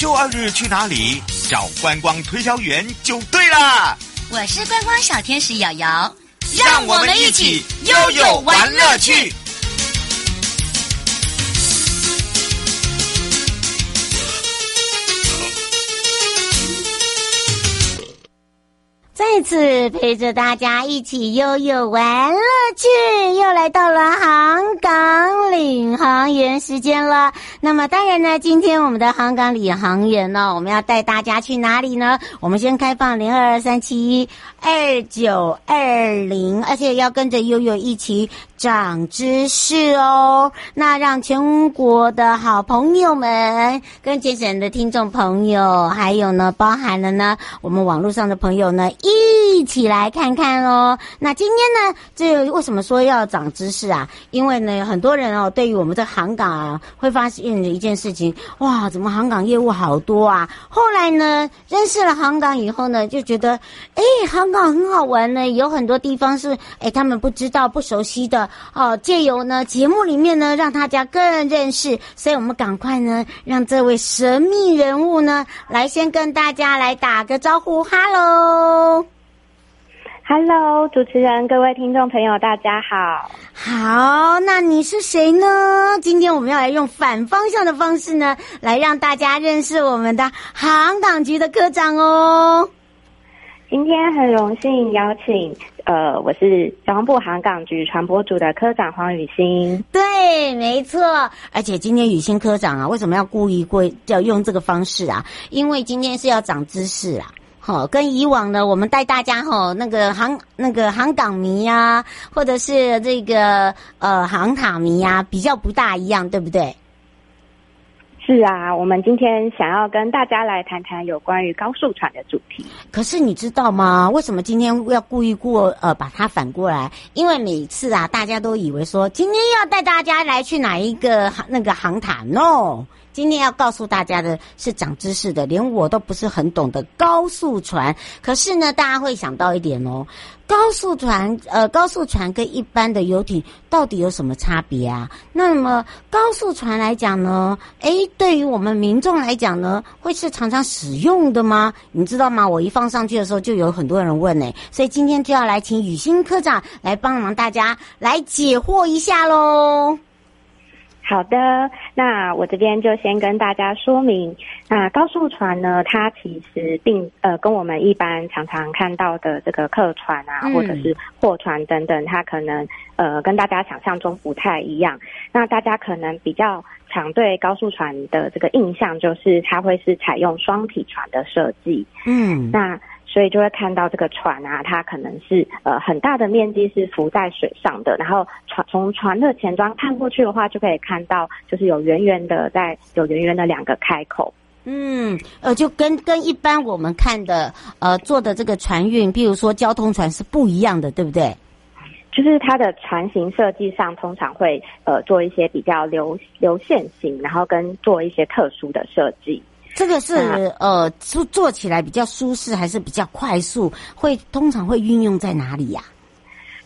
周二日去哪里？找观光推销员就对了。我是观光小天使瑶瑶，让我们一起悠悠玩乐趣。次陪着大家一起悠悠玩乐趣，又来到了航港领航员时间了。那么当然呢，今天我们的航港领航员呢，我们要带大家去哪里呢？我们先开放零二二三七一二九二零，而且要跟着悠悠一起长知识哦。那让全国的好朋友们、跟节省的听众朋友，还有呢，包含了呢，我们网络上的朋友呢，一起来看看哦。那今天呢，这为什么说要长知识啊？因为呢，很多人哦，对于我们这航港啊，会发现一件事情，哇，怎么航港业务好多啊？后来呢，认识了航港以后呢，就觉得，哎，航港很好玩呢，有很多地方是，哎，他们不知道、不熟悉的哦。借由呢节目里面呢，让大家更认识，所以我们赶快呢，让这位神秘人物呢，来先跟大家来打个招呼，哈喽。Hello，主持人，各位听众朋友，大家好。好，那你是谁呢？今天我们要来用反方向的方式呢，来让大家认识我们的航港局的科长哦。今天很荣幸邀请，呃，我是交通部航港局船舶组的科长黄雨欣。对，没错。而且今天雨欣科长啊，为什么要故意会要用这个方式啊？因为今天是要长知识啊。好，跟以往呢，我们带大家哈，那个航那个航港迷呀，或者是这个呃航塔迷呀，比较不大一样，对不对？是啊，我们今天想要跟大家来谈谈有关于高速船的主题。可是你知道吗？为什么今天要故意过呃把它反过来？因为每次啊，大家都以为说今天要带大家来去哪一个那个航塔？No。今天要告诉大家的是长知识的，连我都不是很懂的高速船。可是呢，大家会想到一点哦，高速船呃，高速船跟一般的游艇到底有什么差别啊？那么高速船来讲呢，诶，对于我们民众来讲呢，会是常常使用的吗？你知道吗？我一放上去的时候，就有很多人问呢，所以今天就要来请雨欣科长来帮忙大家来解惑一下喽。好的，那我这边就先跟大家说明，那高速船呢，它其实并呃跟我们一般常常看到的这个客船啊，或者是货船等等，它可能呃跟大家想象中不太一样。那大家可能比较常对高速船的这个印象，就是它会是采用双体船的设计。嗯，那。所以就会看到这个船啊，它可能是呃很大的面积是浮在水上的，然后船从船的前端看过去的话，就可以看到就是有圆圆的在有圆圆的两个开口。嗯，呃，就跟跟一般我们看的呃坐的这个船运，譬如说交通船是不一样的，对不对？就是它的船型设计上通常会呃做一些比较流流线型，然后跟做一些特殊的设计。这个是呃，做做起来比较舒适，还是比较快速？会通常会运用在哪里呀？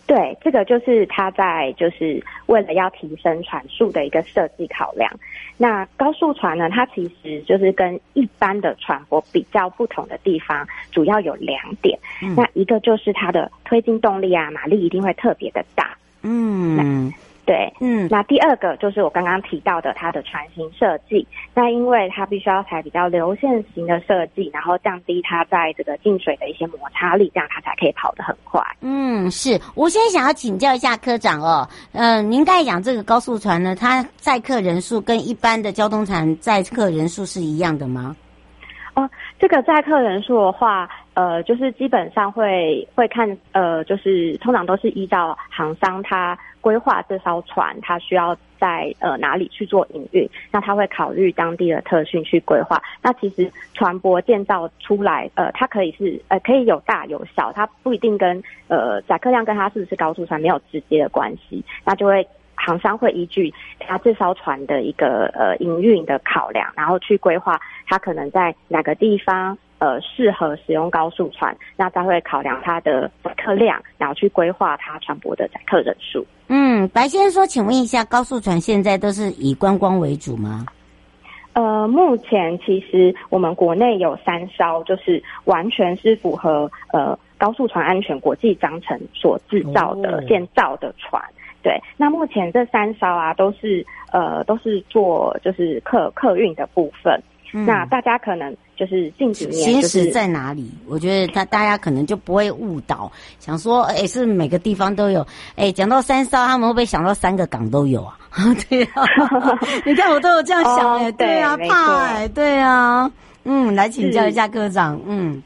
对，这个就是它在就是为了要提升船速的一个设计考量。那高速船呢，它其实就是跟一般的船舶比较不同的地方，主要有两点。嗯。那一个就是它的推进动力啊，马力一定会特别的大。嗯。对，嗯，那第二个就是我刚刚提到的它的船型设计。那因为它必须要采比较流线型的设计，然后降低它在这个进水的一些摩擦力，这样它才可以跑得很快。嗯，是。我现在想要请教一下科长哦，嗯、呃，您刚才讲这个高速船呢，它载客人数跟一般的交通船载客人数是一样的吗？哦，这个载客人数的话，呃，就是基本上会会看，呃，就是通常都是依照航商他规划这艘船，它需要在呃哪里去做营运，那他会考虑当地的特训去规划。那其实船舶建造出来，呃，它可以是呃可以有大有小，它不一定跟呃载客量跟它是不是高速船没有直接的关系，那就会。航商会依据他这艘船的一个呃营运的考量，然后去规划他可能在哪个地方呃适合使用高速船，那再会考量它的载客量，然后去规划它船舶的载客人数。嗯，白先生说，请问一下，高速船现在都是以观光为主吗？呃，目前其实我们国内有三艘，就是完全是符合呃高速船安全国际章程所制造的、哦、建造的船。对，那目前这三艘啊，都是呃都是做就是客客运的部分。嗯、那大家可能就是近几年就是行驶在哪里？我觉得他大家可能就不会误导，想说哎，是每个地方都有。哎，讲到三艘，他们会不会想到三个港都有啊？对啊，你看我都有这样想哎、哦，对啊，怕哎，对啊，嗯，来请教一下科长，嗯，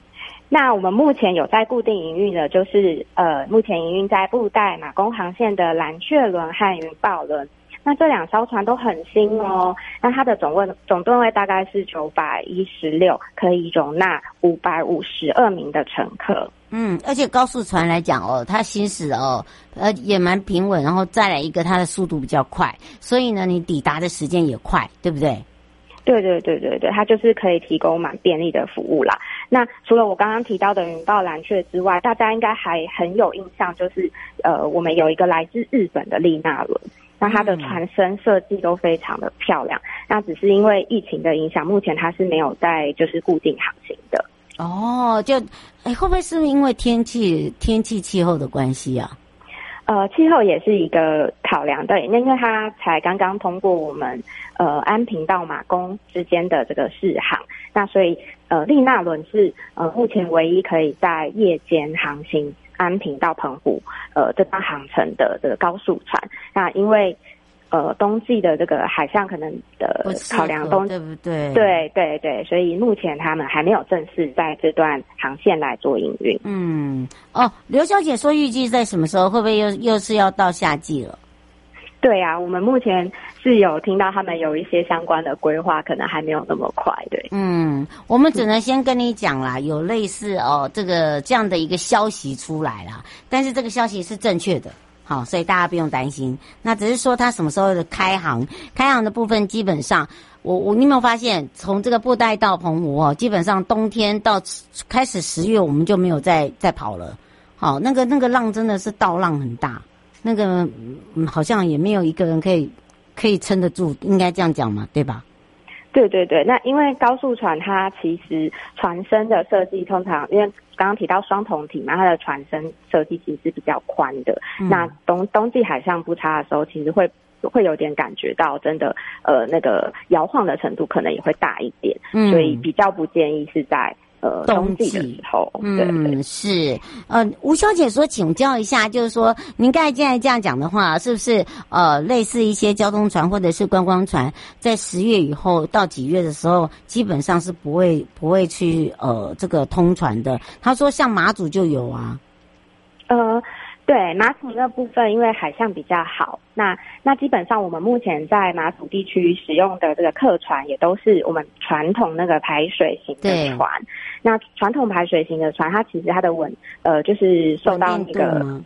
那我们目前有在固定营运的，就是呃，目前营运在布袋马公航线的蓝雀轮和云豹轮。那这两艘船都很新哦，那它的总吨总吨位大概是九百一十六，可以容纳五百五十二名的乘客。嗯，而且高速船来讲哦，它行驶哦，呃也蛮平稳，然后再来一个它的速度比较快，所以呢你抵达的时间也快，对不对？对对对对对，它就是可以提供蛮便利的服务啦。那除了我刚刚提到的云豹蓝雀之外，大家应该还很有印象，就是呃我们有一个来自日本的丽娜轮。那它的船身设计都非常的漂亮，嗯，那只是因为疫情的影响，目前它是没有在就是固定航行的。哦，就哎，会不会是因为天气天气气候的关系啊？呃，气候也是一个考量，对，因为它才刚刚通过我们呃安平到马公之间的这个试航，那所以呃丽娜轮是呃目前唯一可以在夜间航行。安平到澎湖，呃，这趟航程的这个高速船，那因为呃冬季的这个海上可能的考量，冬对不对？对对对，所以目前他们还没有正式在这段航线来做营运。嗯，哦，刘小姐说预计在什么时候？会不会又又是要到夏季了？对啊，我们目前是有听到他们有一些相关的规划，可能还没有那么快。对，嗯，我们只能先跟你讲啦，有类似哦这个这样的一个消息出来啦，但是这个消息是正确的，好，所以大家不用担心。那只是说它什么时候的开航，开航的部分基本上，我我你有没有发现，从这个布袋到澎湖哦，基本上冬天到开始十月，我们就没有再再跑了。好，那个那个浪真的是倒浪很大。那个嗯，好像也没有一个人可以可以撑得住，应该这样讲嘛，对吧？对对对，那因为高速船它其实船身的设计通常，因为刚刚提到双筒体嘛，它的船身设计其实是比较宽的。嗯、那冬冬季海上不差的时候，其实会会有点感觉到真的呃那个摇晃的程度可能也会大一点，嗯、所以比较不建议是在。呃，冬季的时候，嗯，是，呃，吴小姐说，请教一下，就是说，您刚才现在这样讲的话，是不是呃，类似一些交通船或者是观光船，在十月以后到几月的时候，基本上是不会不会去呃这个通船的？他说，像马祖就有啊，呃。对马祖那部分，因为海象比较好，那那基本上我们目前在马祖地区使用的这个客船，也都是我们传统那个排水型的船。那传统排水型的船，它其实它的稳，呃，就是受到那个，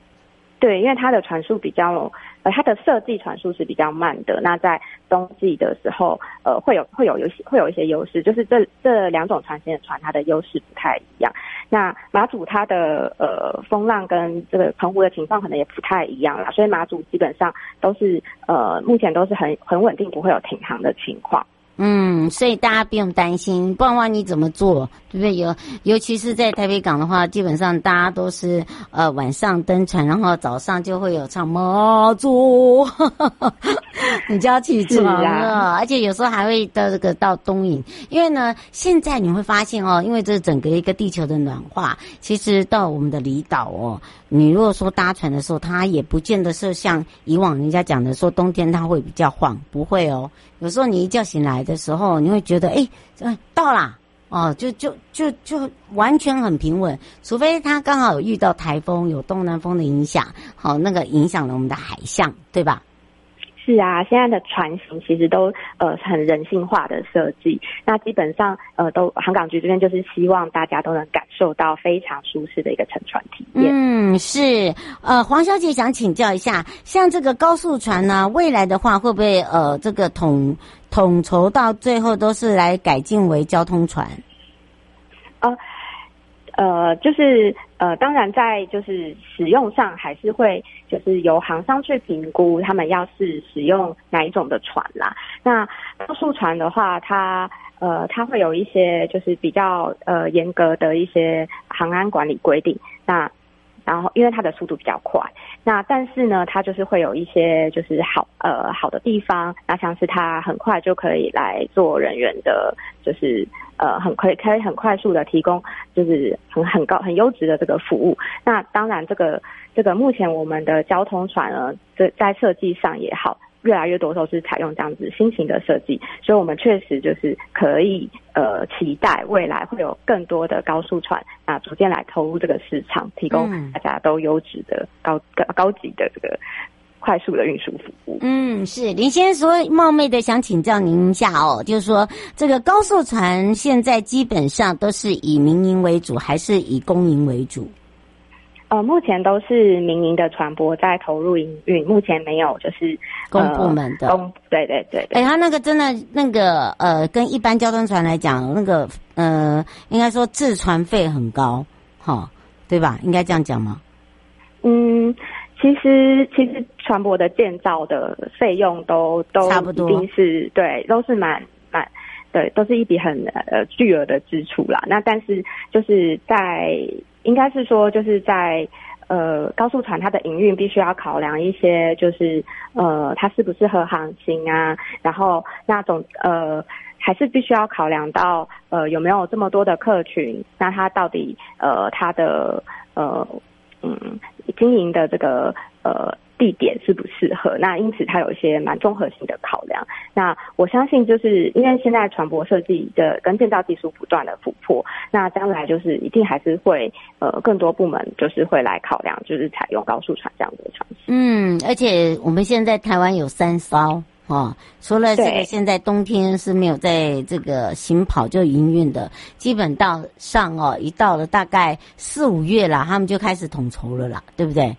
对，因为它的船速比较。呃，它的设计船速是比较慢的。那在冬季的时候，呃，会有会有有会有一些优势，就是这这两种船型的船，它的优势不太一样。那马祖它的呃风浪跟这个澎湖的情况可能也不太一样啦，所以马祖基本上都是呃目前都是很很稳定，不会有停航的情况。嗯，所以大家不用担心，不然的话你怎么做，对不对？尤尤其是在台北港的话，基本上大家都是呃晚上登船，然后早上就会有唱马祖，你就要起床了，啊，而且有时候还会到这个到东引，因为呢，现在你会发现哦，因为这整个一个地球的暖化，其实到我们的离岛哦，你如果说搭船的时候，它也不见得是像以往人家讲的说冬天它会比较晃，不会哦，有时候你一觉醒来的时候，你会觉得哎，这到啦，哦，就就就就完全很平稳，除非它刚好有遇到台风，有东南风的影响，好，那个影响了我们的海象，对吧？是啊，现在的船型其实都呃很人性化的设计，那基本上呃都航港局这边就是希望大家都能感受到非常舒适的一个乘船体验。嗯，是呃黄小姐想请教一下，像这个高速船呢，未来的话会不会呃这个统统筹到最后都是来改进为交通船？呃呃，就是。呃，当然在就是使用上还是会就是由航商去评估他们要是使用哪一种的船啦。那高速船的话，它呃它会有一些就是比较呃严格的一些航安管理规定。那然后因为它的速度比较快，那但是呢，它就是会有一些就是好呃好的地方，那像是它很快就可以来做人员的，就是。呃，很可以可以很快速的提供，就是很很高很优质的这个服务。那当然，这个这个目前我们的交通船呢，在在设计上也好，越来越多都是采用这样子新型的设计，所以我们确实就是可以呃期待未来会有更多的高速船啊，逐渐来投入这个市场，提供大家都优质的高高高级的这个。快速的运输服务。嗯，是林先生说，冒昧的想请教您一下哦，就是说这个高速船现在基本上都是以民营为主，还是以公营为主？呃，目前都是民营的船舶在投入营运，目前没有就是公部门的。公对对对，对。哎，他那个真的那个呃，跟一般交通船来讲，那个呃，应该说制船费很高，哈、哦，对吧？应该这样讲吗？嗯。其实，其实船舶的建造的费用都都差不多，一定是对，都是蛮蛮对，都是一笔很呃巨额的支出啦。那但是就是在应该是说，就是在呃高速船它的营运必须要考量一些，就是呃它适不适合航行啊，然后那种呃还是必须要考量到呃有没有这么多的客群，那它到底呃它的呃。嗯，经营的这个呃地点适不适合？那因此它有一些蛮综合性的考量。那我相信，就是因为现在船舶设计的跟建造技术不断的突破，那将来就是一定还是会呃更多部门就是会来考量，就是采用高速船这样的船型。嗯，而且我们现在台湾有三艘。哦，除了这个，现在冬天是没有在这个行跑就营运的，基本到上哦，一到了大概四五月了，他们就开始统筹了啦，对不对？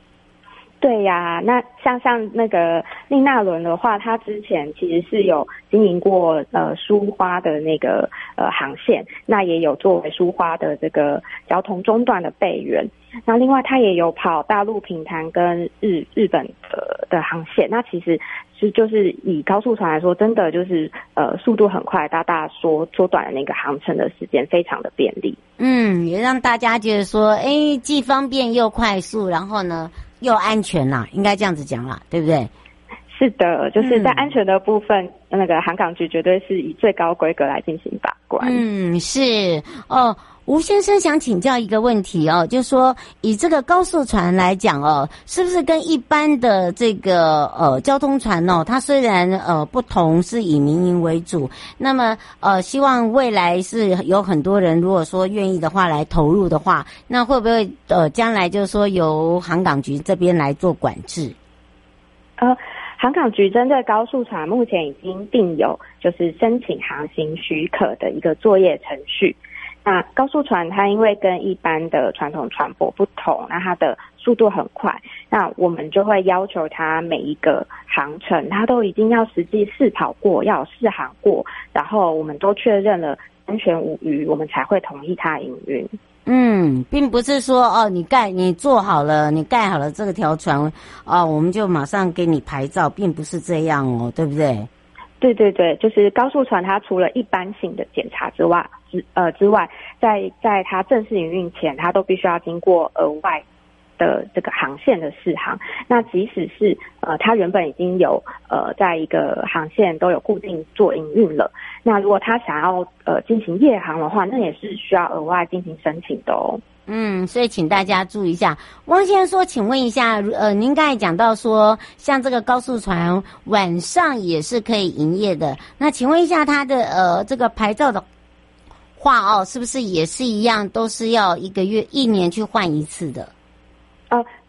对呀，那像像那个丽娜轮的话，它之前其实是有经营过呃苏花的那个呃航线，那也有作为苏花的这个交通中断的备援。那另外它也有跑大陆平潭跟日日本的的航线。那其实是就是以高速船来说，真的就是呃速度很快，大大缩缩短了那个航程的时间，非常的便利。嗯，也让大家觉得说，哎，既方便又快速，然后呢，又安全啦，应该这样子讲啦，对不对？是的，就是在安全的部分，嗯、那个航港局绝对是以最高规格来进行把关。嗯，是哦。吴先生想请教一个问题哦，就是说以这个高速船来讲哦，是不是跟一般的这个呃交通船哦，它虽然呃不同，是以民营为主，那么呃希望未来是有很多人如果说愿意的话来投入的话，那会不会呃将来就是说由航港局这边来做管制？呃，航港局针对高速船目前已经定有就是申请航行许可的一个作业程序。那高速船它因为跟一般的传统船舶不同，那它的速度很快，那我们就会要求它每一个航程，它都已经要实际试跑过，要试航过，然后我们都确认了安全无虞，我们才会同意它营运。嗯，并不是说哦，你盖你做好了，你盖好了这条船，哦，我们就马上给你牌照，并不是这样哦，对不对？对对对，就是高速船，它除了一般性的检查之外，之呃之外，在在它正式营运前，它都必须要经过额外的这个航线的试航。那即使是呃它原本已经有呃在一个航线都有固定做营运了，那如果他想要呃进行夜航的话，那也是需要额外进行申请的哦。嗯，所以请大家注意一下。汪先生说，请问一下，呃，您刚才讲到说，像这个高速船晚上也是可以营业的。那请问一下，它的呃这个牌照的话哦，是不是也是一样，都是要一个月、一年去换一次的？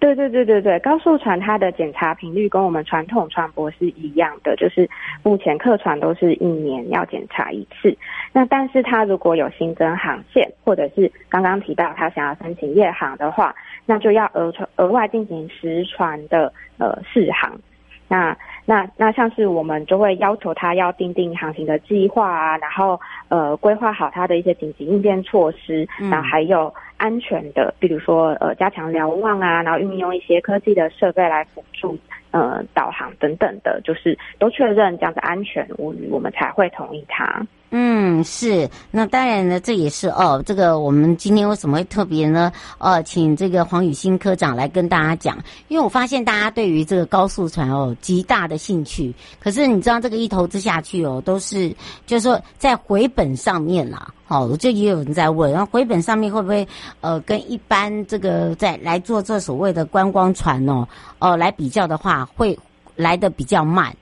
哦，对对对对对，高速船它的检查频率跟我们传统船舶是一样的，就是目前客船都是一年要检查一次。那但是它如果有新增航线，或者是刚刚提到他想要申请夜航的话，那就要额船额外进行实船的呃试航。那那那像是我们就会要求他要订定航行的计划啊，然后呃规划好他的一些紧急应变措施，然后还有安全的，比如说呃加强瞭望啊，然后运用一些科技的设备来辅助呃导航等等的，就是都确认这样子安全无虞，我们才会同意他。嗯，是。那当然呢，这也是哦。这个我们今天为什么会特别呢？呃，请这个黄宇新科长来跟大家讲，因为我发现大家对于这个高速船哦极大的兴趣。可是你知道这个一投资下去哦，都是就是说在回本上面啦，哦，就也有人在问，然后回本上面会不会呃跟一般这个在来做这所谓的观光船哦，呃来比较的话，会来的比较慢。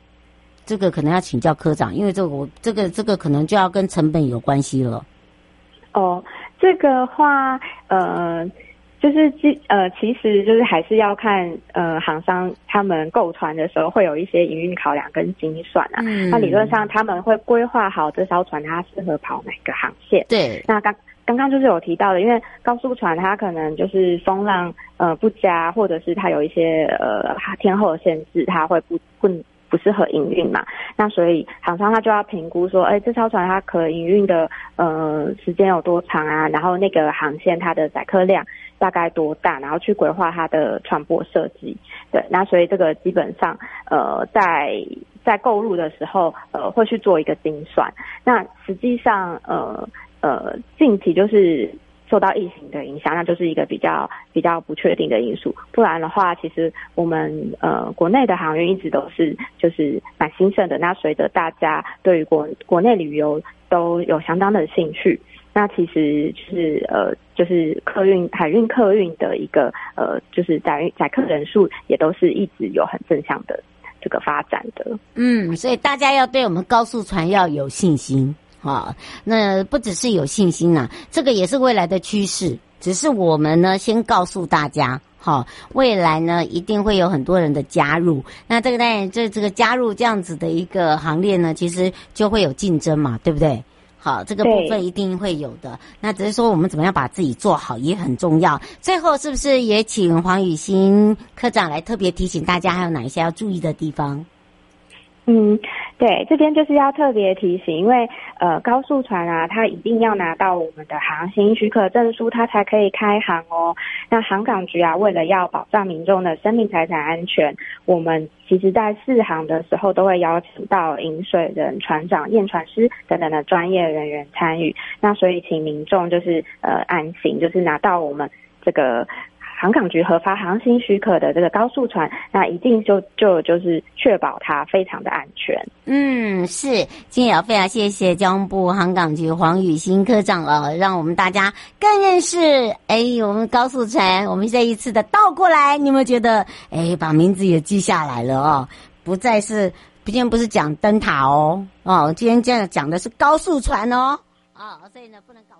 这个可能要请教科长，因为这个我这个这个可能就要跟成本有关系了。哦，这个话，呃，就是其呃，其实就是还是要看呃，航商他们购船的时候会有一些营运考量跟精算啊。嗯。那理论上他们会规划好这艘船它适合跑哪个航线。对。那刚刚刚就是有提到的，因为高速船它可能就是风浪呃不佳，或者是它有一些呃天候的限制，它会不不。不适合营运嘛？那所以厂商他就要评估说，哎，这艘船它可营运的呃时间有多长啊？然后那个航线它的载客量大概多大？然后去规划它的船舶设计。对，那所以这个基本上呃在在购入的时候呃会去做一个精算。那实际上呃呃近期就是。受到疫情的影响，那就是一个比较比较不确定的因素。不然的话，其实我们呃国内的航运一直都是就是蛮兴盛的。那随着大家对于国国内旅游都有相当的兴趣，那其实就是呃就是客运海运客运的一个呃就是载载客人数也都是一直有很正向的这个发展的。嗯，所以大家要对我们高速船要有信心。好，那不只是有信心呐、啊，这个也是未来的趋势。只是我们呢，先告诉大家，好，未来呢一定会有很多人的加入。那这个当然，这这个加入这样子的一个行列呢，其实就会有竞争嘛，对不对？好，这个部分一定会有的。那只是说我们怎么样把自己做好也很重要。最后是不是也请黄雨欣科长来特别提醒大家，还有哪一些要注意的地方？嗯，对，这边就是要特别提醒，因为呃，高速船啊，它一定要拿到我们的航行许可证书，它才可以开航哦。那航港局啊，为了要保障民众的生命财产安全，我们其实在试航的时候都会邀请到引水人、船长、验船师等等的专业人员参与。那所以，请民众就是呃安心，就是拿到我们这个。航港局核发航行许可的这个高速船，那一定就就就是确保它非常的安全。嗯，是，今天也要非常谢谢交通部航港局黄宇新科长了，让我们大家更认识。哎，我们高速船，我们这一次的倒过来，你有没有觉得？哎，把名字也记下来了哦，不再是，今天不是讲灯塔哦，哦，今天这样讲的是高速船哦，啊、哦，所以呢，不能搞。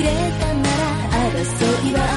くれたなら争いは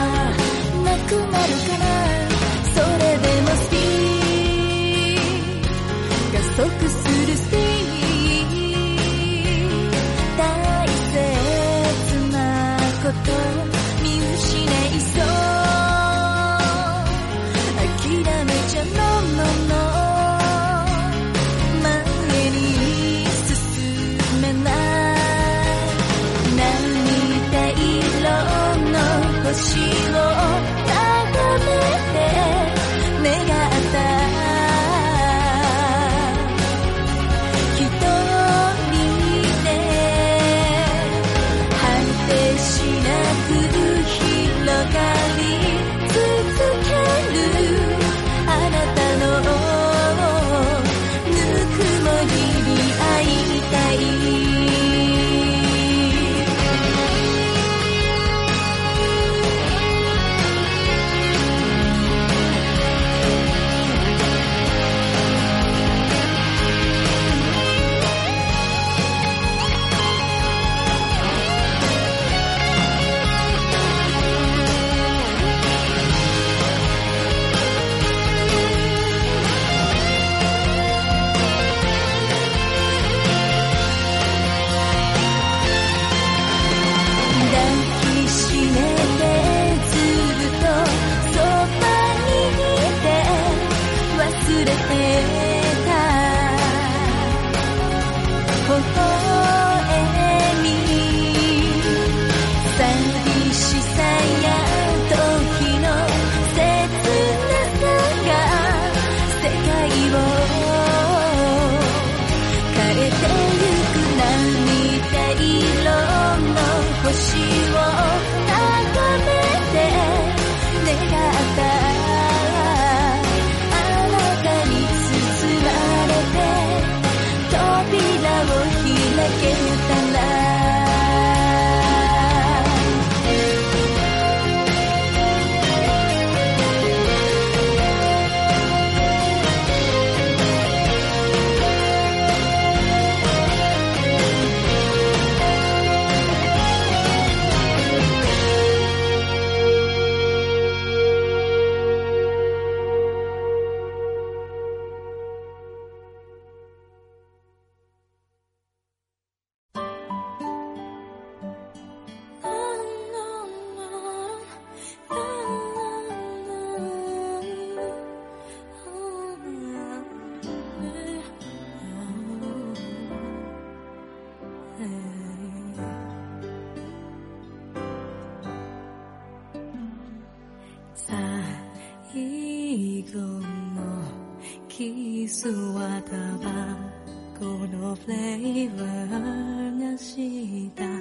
姿はコのフレーバーがした。